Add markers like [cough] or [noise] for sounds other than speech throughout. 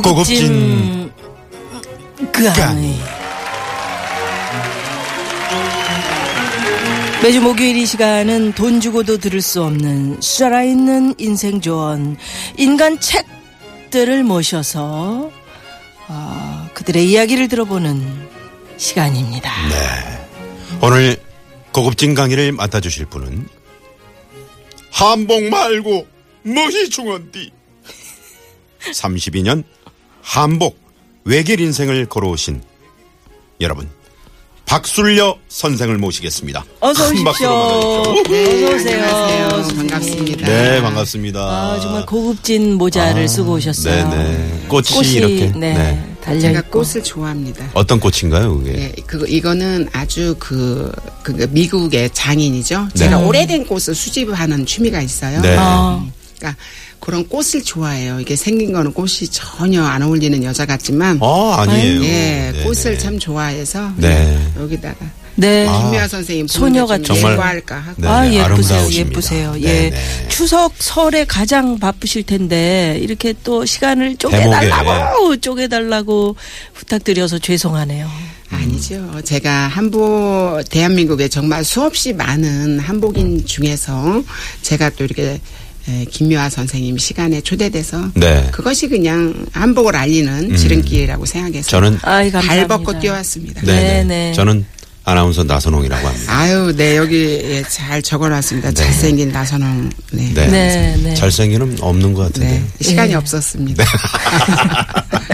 고급진 그 강의. 매주 목요일 이 시간은 돈 주고도 들을 수 없는 살아있는 인생 조언, 인간 책들을 모셔서 아, 그들의 이야기를 들어보는 시간입니다. 오늘 고급진 강의를 맡아주실 분은 한복 말고 무엇이 중헌디 32년 한복 외길 인생을 걸어오신 여러분 박술려 선생을 모시겠습니다. 어서 큰 박수로 오십시오. 맞아주십시오. 어서 오세요. 안녕하세요. 반갑습니다. 네 반갑습니다. 아, 정말 고급진 모자를 쓰고 오셨어요. 네네 꽃이, 이렇게 네, 네. 달려 제가 있고. 꽃을 좋아합니다. 어떤 꽃인가요 그게? 예, 그거 이거는 아주 그, 그 미국의 장인이죠. 제가 네. 오래된 꽃을 수집하는 취미가 있어요. 네. 아, 그러니까 그런 꽃을 좋아해요. 이게 생긴 거는 꽃이 전혀 안 어울리는 여자 같지만 아 아니에요. 예, 네네. 꽃을 참 좋아해서 네. 여기다가 네. 아. 김미아 선생님 소녀 보는데 좀 정말- 예뻐할까 하고 네. 아, 예쁘세요. 아름다우십니다. 예쁘세요. 예. 네네. 추석 설에 가장 바쁘실 텐데, 이렇게 또 시간을. 쪼개달라고, 쪼개달라고 부탁드려서 죄송하네요. 아니죠. 제가 한복 대한민국에 정말 수없이 많은 한복인 중에서 제가 또 이렇게 에, 김묘아 선생님 시간에 초대돼서 네. 그것이 그냥 한복을 알리는 지름길이라고 생각해서 저는 아이, 감사합니다. 발벗고 뛰어왔습니다. 네네. 네네. 저는 아나운서 나선홍이라고 합니다. 아유, 네 여기 예, 잘 적어놨습니다. 잘생긴 나선홍. 네. 네. 네, 네. 잘생기는 없는 것 같은데. 네, 시간이 예. 없었습니다. [laughs]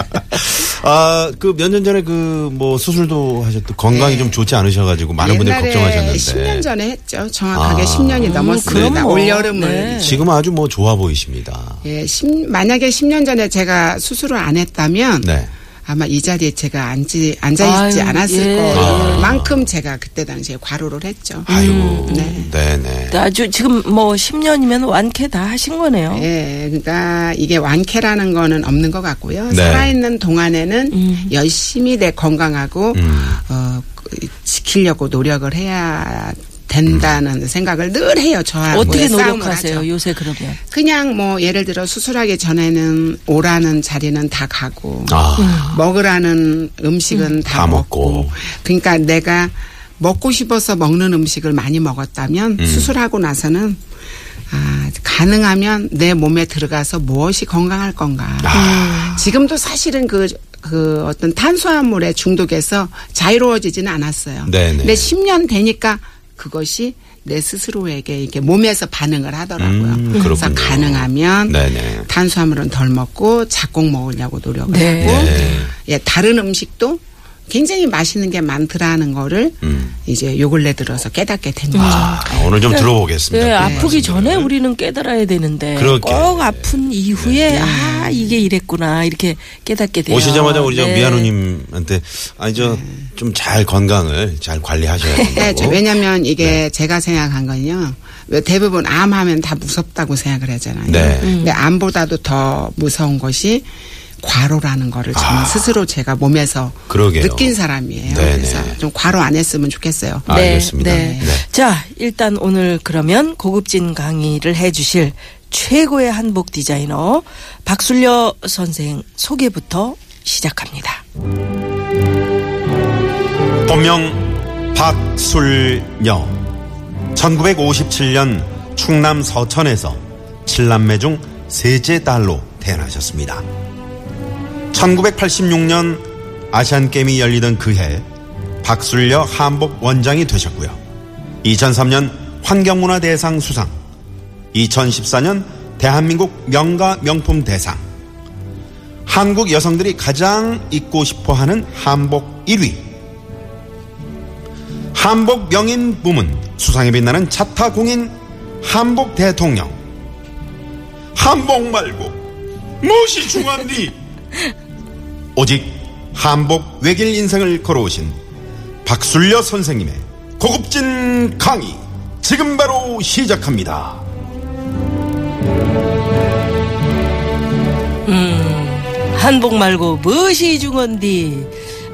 아, 그 몇 년 전에 그 뭐 수술도 하셨고 건강이 네. 좀 좋지 않으셔가지고 많은 분들이 걱정하셨는데. 10년 전에 했죠. 정확하게 아. 10년이 넘었습니다. 그럼 뭐, 올 여름을. 네. 지금 아주 뭐 좋아 보이십니다. 예, 십- 만약에 10년 전에 제가 수술을 안 했다면 네. 아마 이 자리에 제가 앉지, 앉아있지 아유, 않았을 예. 것만큼 제가 그때 당시에 과로를 했죠. 아이고. 네. 네네. 아주 지금 뭐 10년이면 완쾌 다 하신 거네요. 예, 그러니까 이게 완쾌라는 거는 없는 것 같고요. 네. 살아있는 동안에는 음. 열심히 내 건강하고 음. 어, 그, 지키려고 노력을 해야 된다는 생각을 늘 해요. 저하고 어떻게 노력하세요. 요새 그러면? 그냥 뭐 예를 들어 수술하기 전에는 오라는 자리는 다 가고 아. 먹으라는 음식은 다, 다 먹고. 먹고. 그러니까 내가 먹고 싶어서 먹는 음식을 많이 먹었다면 음. 수술하고 나서는 아, 가능하면 내 몸에 들어가서 무엇이 건강할 건가. 아. 지금도 사실은 그, 그 어떤 탄수화물에 중독해서 자유로워지지는 않았어요. 네네. 근데 10년 되니까 그것이 내 스스로에게 이렇게 몸에서 반응을 하더라고요. 음, 그래서. 가능하면 네네. 탄수화물은 덜 먹고 작곡 먹으려고 노력을 네. 하고 네. 예, 다른 음식도 굉장히 맛있는 게 많더라는 거를 음. 이제 요 근래 들어서 깨닫게 된 거죠. 아, 오늘 좀 들어보겠습니다. 네, 그 아프기. 전에 우리는 깨달아야 되는데 그러게. 꼭 아픈 이후에 네. 아 이게 이랬구나 이렇게 깨닫게 돼요. 오시자마자 우리 저 네. 미아누님한테 아니 저 좀 잘 건강을 잘 관리하셔야 네, 된다고. 저 왜냐면 이게 제가 생각한 건요. 왜 대부분 암하면 다 무섭다고 생각을 하잖아요. 네. 근데 암보다도 더 무서운 것이 과로라는 거를 저는 스스로 제가 몸에서 아. 그러게요. 느낀 사람이에요. 네네. 그래서 좀 과로 안 했으면 좋겠어요. 아, 알겠습니다. 네. 네. 자, 일단 오늘 그러면 고급진 강의를 해 주실 최고의 한복 디자이너 박술려 선생 소개부터 시작합니다. 본명 박술녀 1957년 충남 서천에서 칠남매 중 셋째 딸로 태어나셨습니다. 1986년 아시안게임이 열리던 그해 박술려 한복 원장이 되셨고요. 2003년 환경문화대상 수상, 2014년 대한민국 명가 명품 대상, 한국 여성들이 가장 입고 싶어 하는 한복 1위, 한복 명인 부문 수상에 빛나는 차타 공인 한복 대통령. 한복 말고 무엇이 중요한디 [laughs] 오직 한복 외길 인생을 걸어오신 박순려 선생님의 고급진 강의 지금 바로 시작합니다. 한복 말고 무엇이 중헌디?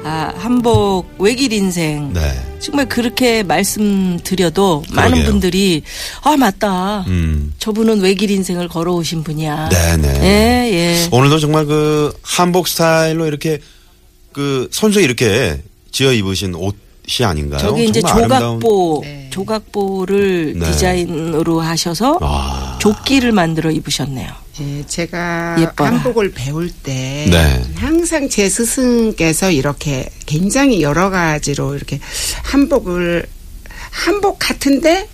아, 한복 외길 인생. 네. 정말 그렇게 말씀드려도 많은 그러게요. 분들이 아 맞다. 음. 저분은 외길 인생을 걸어오신 분이야. 네네. 예, 예. 오늘도 정말 그 한복 스타일로 이렇게 그 손수 이렇게 지어 입으신 옷이 아닌가요? 저게 이제 조각보, 네. 조각보를 네. 디자인으로 하셔서 아. 조끼를 만들어 입으셨네요. 예, 제가 예뻐라. 한복을 배울 때 네. 항상 제 스승께서 이렇게 굉장히 여러 가지로 이렇게 한복을 한복 같은데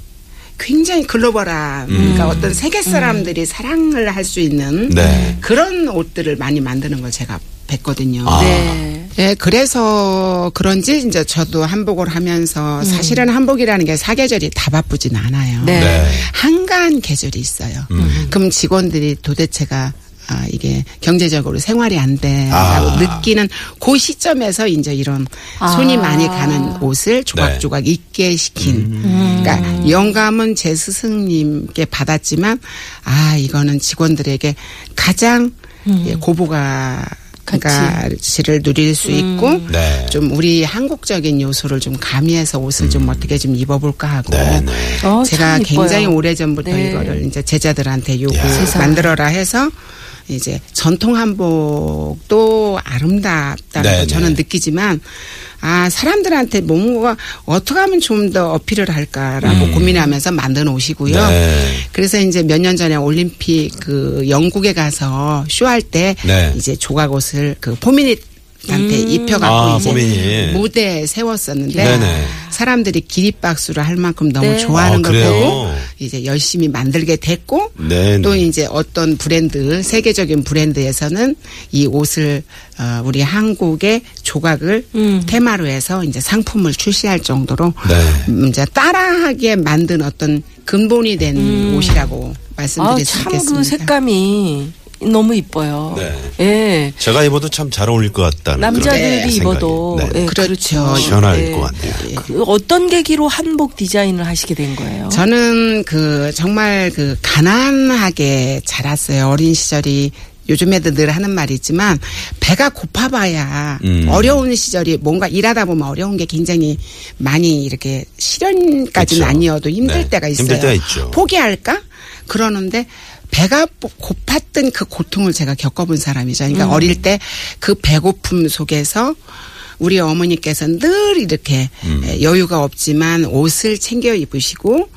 굉장히 글로벌한 그러니까 어떤 세계 사람들이 사랑을 할 수 있는 네. 그런 옷들을 많이 만드는 걸 제가 뵀거든요. 아. 네. 예, 그래서 그런지 이제 저도 한복을 하면서 사실은 한복이라는 게 사계절이 다 바쁘진 않아요. 네. 네. 한가한 계절이 있어요. 그럼 직원들이 도대체가 아, 이게 경제적으로 생활이 안 돼라고 아. 느끼는 그 시점에서 이제 이런 아. 손이 많이 가는 옷을 조각조각 입게 시킨. 그러니까 영감은 제 스승님께 받았지만 아 이거는 직원들에게 가장 예, 고부가 가치를 누릴 수 있고 네. 좀 우리 한국적인 요소를 좀 가미해서 옷을 좀 어떻게 좀 입어볼까 하고 네, 네. 어, 제가 참 이뻐요. 굉장히 오래 전부터 네. 이거를 이제 제자들한테 요구. 만들어라 해서 이제 전통 한복도 아름답다고 네, 저는 네. 느끼지만 아 사람들한테 뭔가 어떻게 하면 좀 더 어필을 할까라고 고민하면서 만든 옷이고요. 음. 네. 그래서 이제 몇 년 전에 올림픽 그 영국에 가서 쇼할 때 네. 이제 조각 옷을 그 포미닛 한테 입혀갖고 아, 이제 포미닛. 무대에 세웠었는데 네네. 사람들이 기립박수를 할 만큼 너무 네. 좋아하는 아, 걸? 보고 이제 열심히 만들게 됐고 네, 또 네. 이제 어떤 브랜드 세계적인 브랜드에서는 이 옷을 어, 우리 한국의 조각을 테마로 해서 이제 상품을 출시할 정도로 네. 음, 이제 따라하게 만든 어떤 근본이 된 옷이라고 말씀드릴 수 아, 참 있겠습니다. 그 색감이 너무 이뻐요. 네. 예. 제가 입어도 참 잘 어울릴 것 같다는 남자들이 그런 생각이. 입어도 네. 예, 그렇죠. 시원할 네. 것 같네요. 그 어떤 계기로 한복 디자인을 하시게 된 거예요? 저는 그 정말 그 가난하게 자랐어요. 어린 시절이 요즘 애들 늘 하는 말이지만 배가 고파봐야 음. 어려운 시절이 뭔가 일하다 보면 어려운 게 굉장히 많이 이렇게 실현까지는 그쵸. 아니어도 힘들 네. 때가 있어요. 힘들 때가 있죠. 포기할까? 그러는데 배가 고- 고팠던 그 고통을 제가 겪어본 사람이죠. 그러니까 음. 어릴 때 그 배고픔 속에서 우리 어머니께서 늘 이렇게 음. 에, 여유가 없지만 옷을 챙겨 입으시고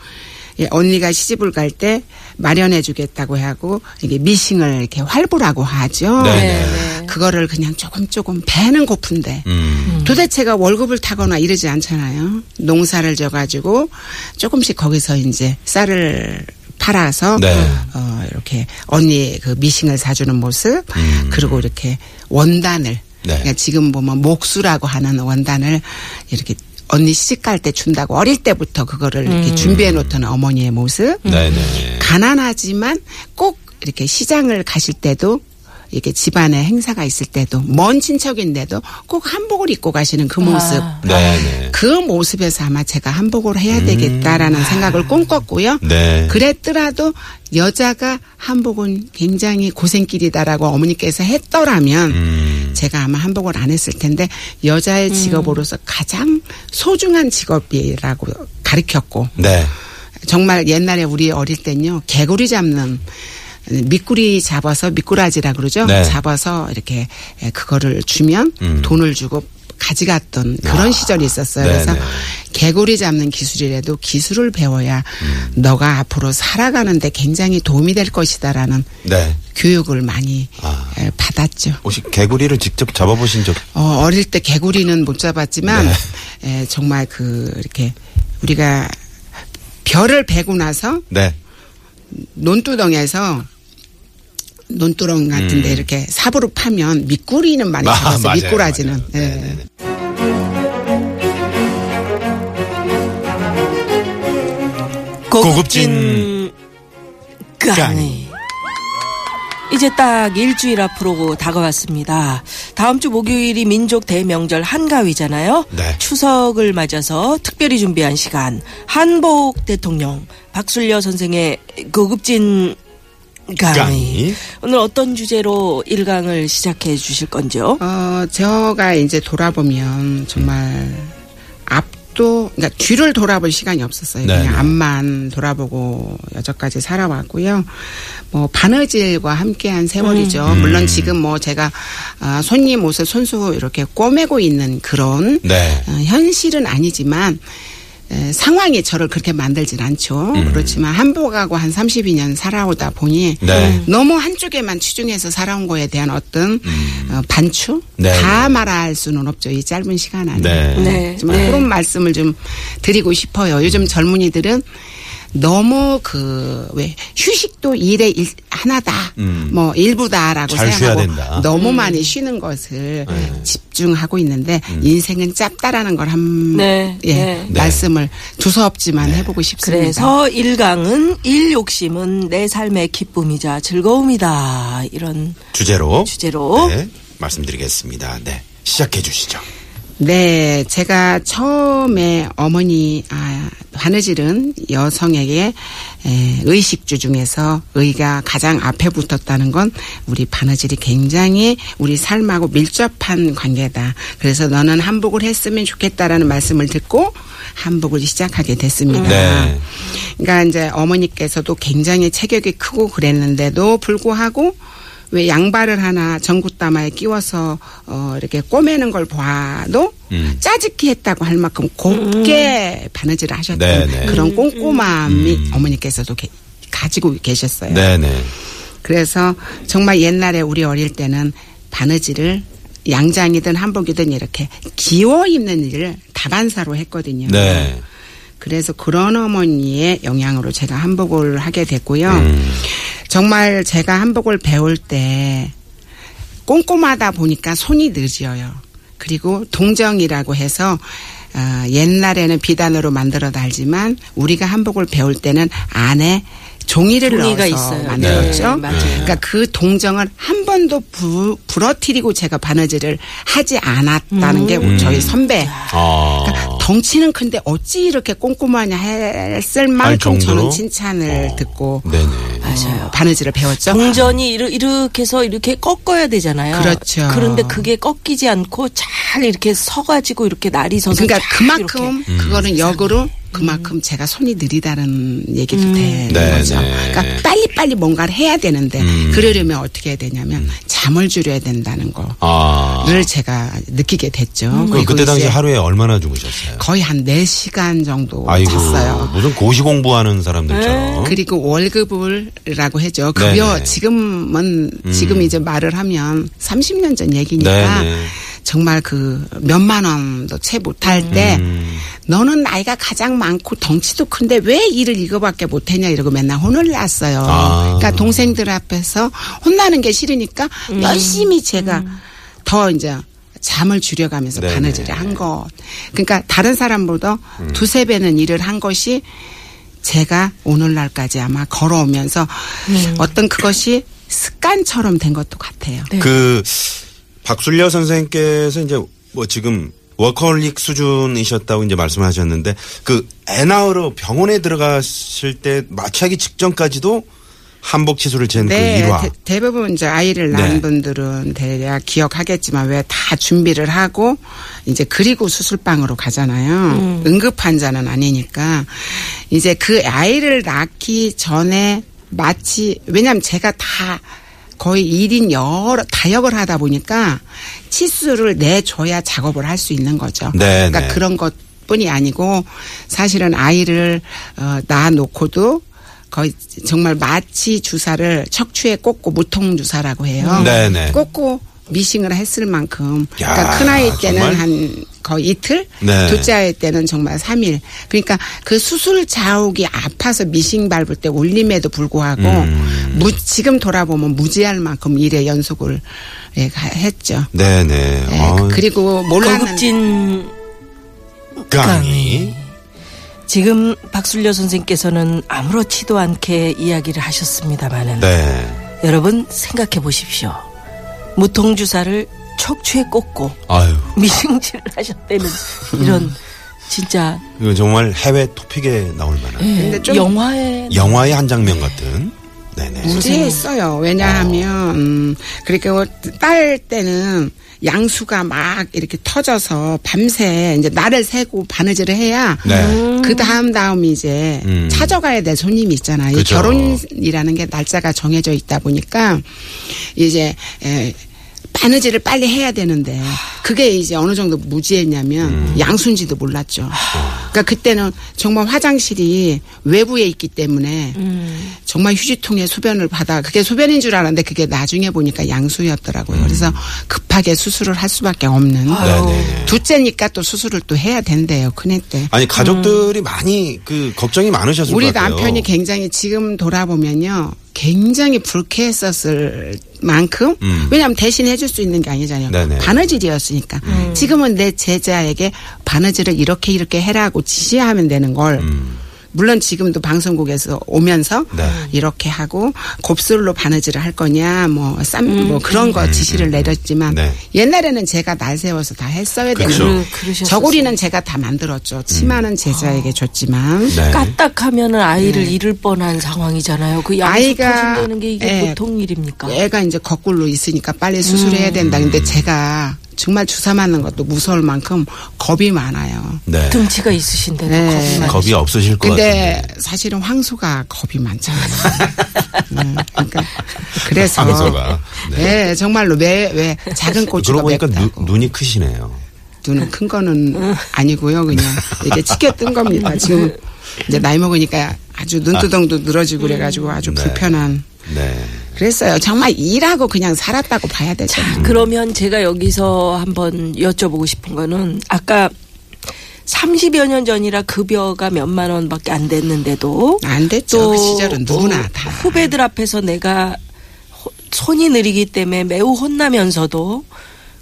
예, 언니가 시집을 갈 때 마련해 주겠다고 하고 이게 미싱을 이렇게 활보라고 하죠. 네, 네. 그거를 그냥 조금 조금 배는 고픈데 음. 도대체가 월급을 타거나 이러지 않잖아요. 농사를 져가지고 조금씩 거기서 이제 쌀을 팔아서 네. 어 이렇게 언니 그 미싱을 사주는 모습 음. 그리고 이렇게 원단을 그러니까 지금 보면 목수라고 하는 원단을 이렇게 언니 시집 갈 때 준다고 어릴 때부터 그거를 이렇게 준비해 놓던 어머니의 모습 네네. 가난하지만 꼭 이렇게 시장을 가실 때도 이렇게 집안에 행사가 있을 때도 먼 친척인데도 꼭 한복을 입고 가시는 그 모습. 네네. 그 모습에서 아마 제가 한복을 해야 되겠다라는 생각을 꿈꿨고요. 네. 그랬더라도 여자가 한복은 굉장히 고생길이다라고 어머니께서 했더라면 음. 제가 아마 한복을 안 했을 텐데 여자의 직업으로서 가장 소중한 직업이라고 가르쳤고 네. 정말 옛날에 우리 어릴 땐요 개구리 잡는 미꾸리 잡아서 미꾸라지라 그러죠. 네. 잡아서 이렇게 에, 그거를 주면 음. 돈을 주고 가져갔던 그런 아, 시절이 있었어요. 네네. 그래서 개구리 잡는 기술이라도 기술을 배워야 음. 너가 앞으로 살아가는데 굉장히 도움이 될 것이다라는 네. 교육을 많이 아. 에, 받았죠. 혹시 개구리를 직접 잡아보신 적? 어, 어릴 때 개구리는 못 잡았지만 네. 에, 정말 그 이렇게 우리가 별을 베고 나서 네. 논두덩에서 논두렁 같은데 음. 이렇게 삽으로 파면 미꾸리는 많이 아, 잡았어요. 미꾸라지는. 맞아요. 예. 네네네. 고급진 강의. 강의. 이제 딱 일주일 앞으로 다가왔습니다. 다음 주 목요일이 민족 대명절 한가위잖아요. 네. 추석을 맞아서 특별히 준비한 시간. 한복 대통령 박순려 선생의 고급진 강의. 강의. 오늘 어떤 주제로 일강을 시작해 주실 건지요? 어, 제가 이제 돌아보면 정말 앞도, 그러니까 뒤를 돌아볼 시간이 없었어요. 네, 그냥 네. 앞만 돌아보고 여태까지 살아왔고요. 뭐, 바느질과 함께한 세월이죠. 음. 물론 지금 뭐 제가 아, 손님 옷을 손수 이렇게 꼬매고 있는 그런 네. 어, 현실은 아니지만 에, 상황이 저를 그렇게 만들진 않죠. 음. 그렇지만 한복하고 한 32년 살아오다 보니 네. 너무 한쪽에만 치중해서 살아온 거에 대한 어떤 어, 반추 음. 네. 다 말할 수는 없죠. 이 짧은 시간 안에. 네. 네. 정말 네. 그런 말씀을 좀 드리고 싶어요. 요즘 젊은이들은 너무 그 왜 휴식도 일의 일 하나다, 음. 뭐 일부다라고 생각하고 된다. 너무 많이 쉬는 것을 네. 집중하고 있는데 인생은 짧다라는 걸한 네. 예, 네. 말씀을 두서없지만 해보고 싶습니다. 그래서 일강은 일 욕심은 내 삶의 기쁨이자 즐거움이다. 이런 주제로. 주제로 네. 말씀드리겠습니다. 네. 시작해 주시죠. 네, 제가 처음에 어머니 아, 바느질은 여성에게 에, 의식주 중에서 의가 가장 앞에 붙었다는 건 우리 바느질이 굉장히 우리 삶하고 밀접한 관계다. 그래서 너는 한복을 했으면 좋겠다라는 말씀을 듣고 한복을 시작하게 됐습니다. 네. 그러니까 이제 어머니께서도 굉장히 체격이 크고 그랬는데도 불구하고 왜 양발을 하나 전구따마에 끼워서 어 이렇게 꼬매는 걸 봐도 음. 짜집기 했다고 할 만큼 곱게 바느질을 하셨던 네, 네. 그런 꼼꼼함이 음. 어머니께서도 게- 가지고 계셨어요. 네네. 그래서 정말 옛날에 우리 어릴 때는 바느질을 양장이든 한복이든 이렇게 기워 입는 일을 다반사로 했거든요. 네. 그래서 그런 어머니의 영향으로 제가 한복을 하게 됐고요. 음. 정말 제가 한복을 배울 때 꼼꼼하다 보니까 손이 늦어요. 그리고 동정이라고 해서 어, 옛날에는 비단으로 만들어 달지만 우리가 한복을 배울 때는 안에 종이를 종이가 넣어서 있어요. 만들었죠. 네, 맞아요. 그러니까 그 동정을 한 번도 부, 부러뜨리고 제가 바느질을 하지 않았다는 게 음. 저희 선배. 아. 그러니까 덩치는 큰데 어찌 이렇게 꼼꼼하냐 했을 할 만큼? 저는 칭찬을 어. 듣고 네네. 맞아요. 바느질을 배웠죠. 동전이 이르- 이렇게 해서 이렇게 꺾어야 되잖아요. 그렇죠. 그런데 그게 꺾이지 않고 잘 이렇게 서가지고 이렇게 날이 서서 그러니까 쫙 그만큼 이렇게. 그거는 역으로 그만큼 제가 손이 느리다는 얘기도 되는 네, 거죠. 네. 그러니까 빨리빨리 뭔가를 해야 되는데 음. 그러려면 어떻게 해야 되냐면 잠을 줄여야 된다는 거를 아. 제가 느끼게 됐죠. 그럼 그리고 그때 당시 하루에 얼마나 주무셨어요? 거의 한 4시간 정도 아이고. 잤어요. 무슨 고시 공부하는 사람들처럼. 그리고 월급을라고 해죠. 급여 네네. 지금은 지금 이제 말을 하면 30년 전 얘기니까 네네. 정말 그 몇만 원도 채 못할 때 음. 너는 나이가 가장 많고 덩치도 큰데 왜 일을 이거밖에 못했냐 이러고 맨날 혼을 났어요. 아. 그러니까 동생들 앞에서 혼나는 게 싫으니까 음. 열심히 제가 더 이제 잠을 줄여가면서 네네. 바느질을 한 것. 그러니까 다른 사람보다 음. 두세 배는 일을 한 것이 제가 오늘날까지 아마 걸어오면서 음. 어떤 그것이 습관처럼 된 것도 같아요. 네. 그 박순려 선생님께서 이제 뭐 지금 워커홀릭 수준이셨다고 이제 말씀하셨는데 그 애 낳으러 병원에 들어가실 때 마취하기 직전까지도 한복 치수를 잰그 일화. 네, 대, 부분 이제 아이를 낳은 네. 분들은 대략 기억하겠지만 왜 다 준비를 하고 이제 그리고 수술방으로 가잖아요. 응급 환자는 아니니까 이제 그 아이를 낳기 전에 마치 왜냐하면 제가 다 거의 일인 여러 다역을 하다 보니까 치수를 내줘야 작업을 할 수 있는 거죠. 네, 그러니까 네. 그런 것뿐이 아니고 사실은 아이를 어, 낳아놓고도 거의 정말 마취 주사를 척추에 꽂고 무통 주사라고 해요. 네네. 꽂고 미싱을 했을 만큼 야, 그러니까 큰 아이 때는 정말? 한 거의 이틀, 네. 둘째 아이 때는 정말 3일. 그러니까 그 수술 자욱이 아파서 미싱 밟을 때 울림에도 불구하고 음. 무, 지금 돌아보면 무지할 만큼 일의 연속을 예, 가- 했죠. 네네. 예, 아, 그리고 몰랐는데 고급진 강의. 지금 박순려 선생께서는 아무렇지도 않게 이야기를 하셨습니다마는 네. 여러분 생각해 보십시오. 무통주사를 척추에 꽂고 아유. 미싱질을 하셨다는 이런 진짜 이거 정말 해외 토픽에 나올 만한 근데 좀 영화에 영화의 한 장면 같은. 무지했어요. 왜냐하면 음, 그러니까 딸 때는 양수가 막 이렇게 터져서 밤새 이제 날을 새고 바느질을 해야 네. 그 다음 다음 이제 음. 찾아가야 될 손님이 있잖아요. 이 그죠. 결혼이라는 게 날짜가 정해져 있다 보니까 이제 에, 바느질을 빨리 해야 되는데 그게 이제 어느 정도 무지했냐면 음. 양순지도 몰랐죠. 그러니까 그때는 정말 화장실이 외부에 있기 때문에 정말 휴지통에 소변을 받아 그게 소변인 줄 알았는데 그게 나중에 보니까 양수였더라고요. 그래서 급하게 수술을 할 수밖에 없는. 음. 네네. 둘째니까 또 수술을 또 해야 된대요. 큰애 때. 아니 가족들이 많이 그 걱정이 많으셨을 우리 것 같아요. 남편이 굉장히 지금 돌아보면요. 굉장히 불쾌했었을 만큼 음. 왜냐하면 대신 해줄 수 있는 게 아니잖아요. 네네. 바느질이었으니까 지금은 내 제자에게 바느질을 이렇게 이렇게 해라고 지시하면 되는 걸 음. 물론 지금도 방송국에서 오면서 네. 이렇게 하고 곱슬로 바느질을 할 거냐 뭐 쌈뭐 그런 거 지시를 내렸지만 네. 옛날에는 제가 날 세워서 다 했어야 그렇죠. 되는 그-. 저고리는 제가 다 만들었죠. 치마는 제자에게 줬지만 네. 까딱하면은 아이를 잃을 뻔한 상황이잖아요. 그 네. 아이가- 게 이게 예. 보통 일입니까? 애가 이제 거꾸로 있으니까 빨리 수술해야 된다. 근데 제가 정말 주사 맞는 것도 무서울 만큼 겁이 많아요. 네. 등치가 있으신데도 네. 겁이 겁이 없으실 것 근데 같은데. 사실은 황소가 겁이 많잖아요. 음, [laughs] 그러니까 그래서 황소가. 네. 네. 정말로 왜 왜 작은 고추가 그러고 보니까 눈, 눈이 크시네요. 눈은 큰 거는 [laughs] 아니고요. 그냥 이게 치켜 뜬 겁니다. 지금 이제 나이 먹으니까 아주 눈두덩도 늘어지고 그래가지고 아주 네. 불편한. 네. 그랬어요. 정말 일하고 그냥 살았다고 봐야 되죠. 그러면 제가 여기서 한번 여쭤보고 싶은 거는 아까 30여 년 전이라 급여가 몇만 원밖에 안 됐는데도 안 됐죠. 또그 시절은 누구나 어, 다. 후배들 앞에서 내가 호- 손이 느리기 때문에 매우 혼나면서도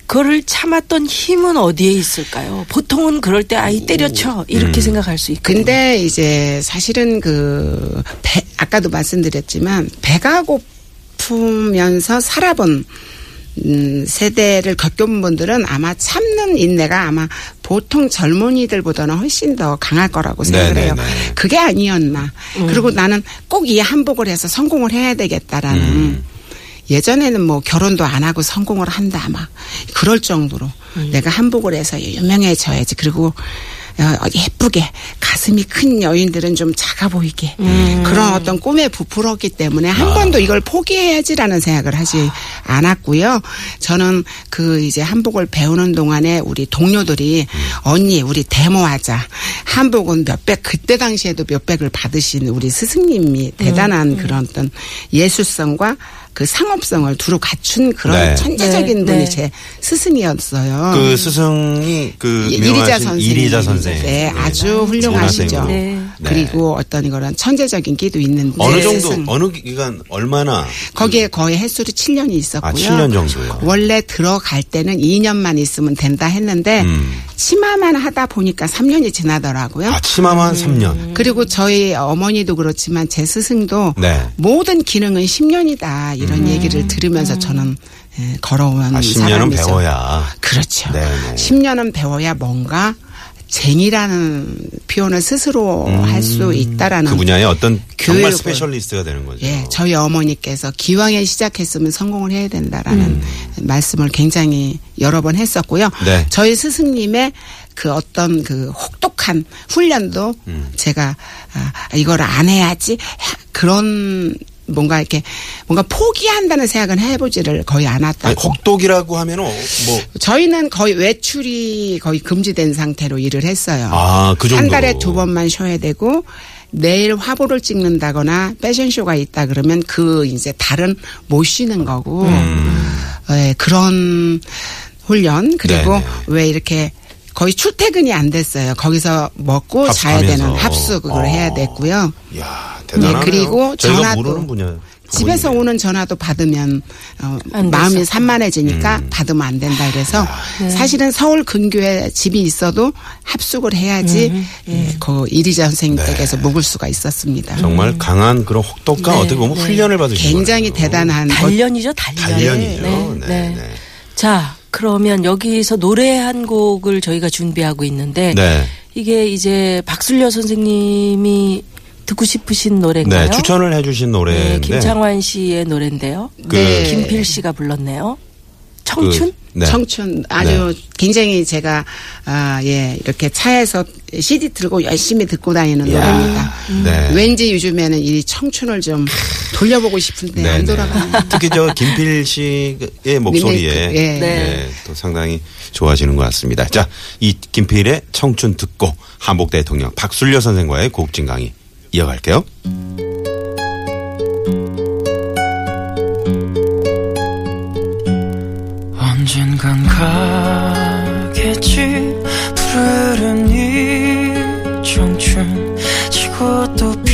그거를 참았던 힘은 어디에 있을까요? 보통은 그럴 때 아이 때려쳐 이렇게 생각할 수 있거든요. 근데 이제 사실은 그 배, 아까도 말씀드렸지만 배가 고 프면서 살아본 음, 세대를 겪어본 분들은 아마 참는 인내가 아마 보통 젊은이들보다는 훨씬 더 강할 거라고 생각을 해요. 네네네. 그게 아니었나. 그리고 나는 꼭 이 한복을 해서 성공을 해야 되겠다라는 음. 예전에는 뭐 결혼도 안 하고 성공을 한다 막 그럴 정도로 내가 한복을 해서 유명해져야지 그리고 어, 예쁘게 가슴이 큰 여인들은 좀 작아 보이게. 그런 어떤 꿈에 부풀었기 때문에 한 번도 이걸 포기해야지라는 생각을 하지 않았고요. 저는 그 이제 한복을 배우는 동안에 우리 동료들이 언니 우리 데모하자. 한복은 몇백 그때 당시에도 몇백을 받으신 우리 스승님이 대단한 그런 어떤 예술성과 그 상업성을 두루 갖춘 그런 네. 천재적인 네, 분이 네. 제 스승이었어요. 그 스승이 그 예, 이리자 선생. 이리자 선생. 네, 아주 훌륭하시죠. 네. 네. 그리고 어떤 이거는 천재적인 끼도 있는 어느 제 정도 스승. 어느 기간 얼마나 거기에 거의 횟수로 7년이 있었고요. 아, 7년 정도요? 원래 들어갈 때는 2년만 있으면 된다 했는데 음. 치마만 하다 보니까 3년이 지나더라고요. 아 치마만 3년. 그리고 저희 어머니도 그렇지만 제 스승도 네. 모든 기능은 10년이다 이런 얘기를 들으면서 저는 예, 걸어온 아 10년은 사람이죠. 배워야. 그렇죠. 네네. 10년은 배워야 뭔가 쟁이라는 표현을 스스로 할수 있다라는 그 분야의 어떤 정말 교육을- 스페셜리스트가 되는 거죠. 예, 저희 어머니께서 기왕에 시작했으면 성공을 해야 된다라는 말씀을 굉장히 여러 번 했었고요. 음. 네. 저희 스승님의 그 어떤 그 혹독한 훈련도 음. 제가 아, 이걸 안 해야지 그런 뭔가 이렇게 뭔가 포기한다는 생각은 해보지를 거의 아니, 않았다고. 혹독이라고 하면은 어, 뭐 저희는 거의 외출이 거의 금지된 상태로 일을 했어요. 아, 그한 정도로. 달에 두 번만 쉬어야 되고 내일 화보를 찍는다거나 패션쇼가 있다 그러면 그 이제 달은 못 쉬는 거고 음. 예, 그런 훈련 그리고 네네. 왜 이렇게 거의 출퇴근이 안 됐어요. 거기서 먹고 자야 합숙하면서. 되는 합숙을 어. 해야 됐고요. 이야, 대단하네요. 네, 그리고 저희가 전화도 모르는 분야. 집에서 부분이네요. 오는 전화도 받으면 어, 안 마음이. 산만해지니까 음. 받으면 안 된다 그래서 네. 사실은 서울 근교에 집이 있어도 합숙을 해야지 음. 예, 그 이리자 선생님 네. 댁에서 묵을 수가 있었습니다. 정말 강한 그런 혹독과 네, 어떻게 보면 네. 훈련을 받으신 굉장히 거네요. 대단한 것- 단련이죠, 단련. 단련이죠. 네, 네, 네. 네. 자, 그러면 여기서 노래 한 곡을 저희가 준비하고 있는데 네. 이게 이제 박술려 선생님이 듣고 싶으신 노래인가요? 네, 추천을 해주신 네, 노래인데. 김창완 씨의 노래인데요. 그- 네. 김필 씨가 불렀네요. 청춘? 그, 네. 청춘 아주 굉장히 제가 아, 예 이렇게 차에서 CD 들고 열심히 듣고 다니는 이야, 노래입니다. 네. 왠지 요즘에는 이 청춘을 좀 돌려보고 싶은데 안 돌아가는. [laughs] 특히 저 김필 씨의 목소리에 리메이크, 예. 네, 또 상당히 좋아지는 것 같습니다. 자, 이 김필의 청춘 듣고 한복 대통령 박술려 선생과의 곡진 강의 이어갈게요. 피